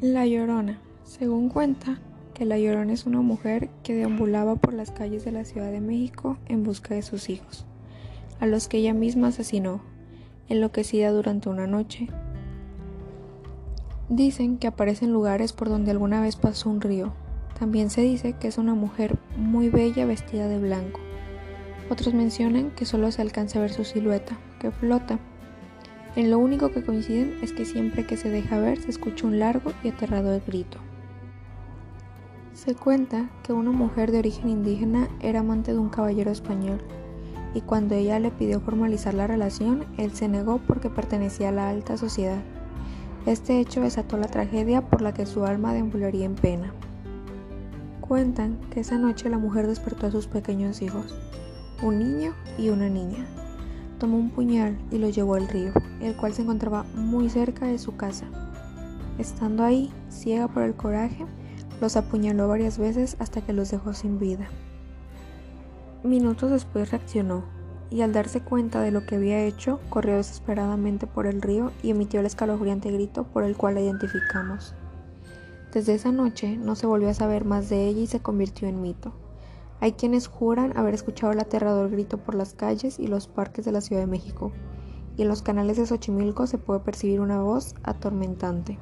La Llorona. Según cuenta, que La Llorona es una mujer que deambulaba por las calles de la Ciudad de México en busca de sus hijos, a los que ella misma asesinó, enloquecida durante una noche. Dicen que aparece en lugares por donde alguna vez pasó un río. También se dice que es una mujer muy bella vestida de blanco. Otros mencionan que solo se alcanza a ver su silueta, que flota en lo único que coinciden es que siempre que se deja ver se escucha un largo y aterrador grito. Se cuenta que una mujer de origen indígena era amante de un caballero español, y cuando ella le pidió formalizar la relación, él se negó porque pertenecía a la alta sociedad. Este hecho desató la tragedia por la que su alma deambularía en pena. Cuentan que esa noche la mujer despertó a sus pequeños hijos, un niño y una niña tomó un puñal y lo llevó al río, el cual se encontraba muy cerca de su casa. Estando ahí, ciega por el coraje, los apuñaló varias veces hasta que los dejó sin vida. Minutos después reaccionó y al darse cuenta de lo que había hecho, corrió desesperadamente por el río y emitió el escalofriante grito por el cual la identificamos. Desde esa noche no se volvió a saber más de ella y se convirtió en mito. Hay quienes juran haber escuchado el aterrador grito por las calles y los parques de la Ciudad de México, y en los canales de Xochimilco se puede percibir una voz atormentante.